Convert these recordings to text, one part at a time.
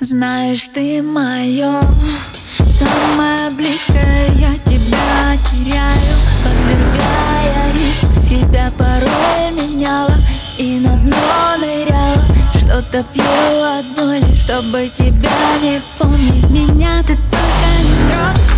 Знаешь, ты мое самое близкое Я тебя теряю, подвергая риску Себя порой меняла и на дно ныряла. Что-то пью от боли, чтобы тебя не помнить. Меня ты только не трогай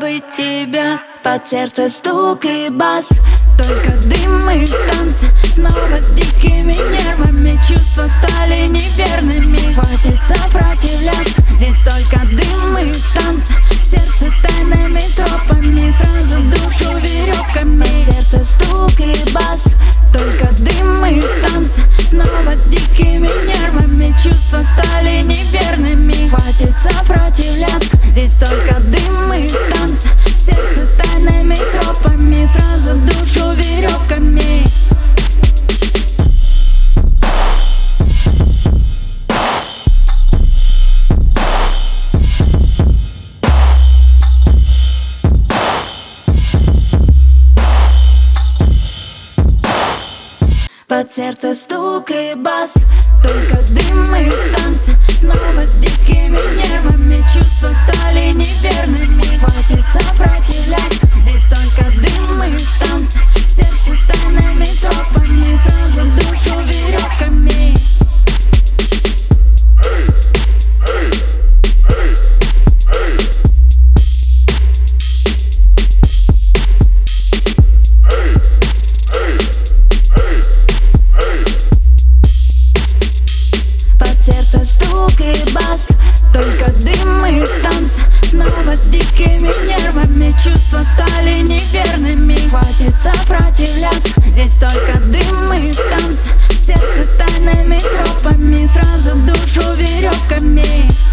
быть тебя Под сердце стук и бас. Только дым и танцы Снова с дикими нервами. Чувства стали неверными. Хватит сопротивляться. Здесь только дым и танцы. Сердце тайными тропами Сразу душу веревками Под сердце стук и бас. Только дым и танцы Снова с дикими нервами. Чувства стали неверными. Хватит сопротивляться. Здесь только Под сердце стук и бас. Только дым и танцы Снова с дикими нервами. Чувства стали неверными. Хватит сопротивляться танцы Сердце тайными тропами Сразу в душу веревками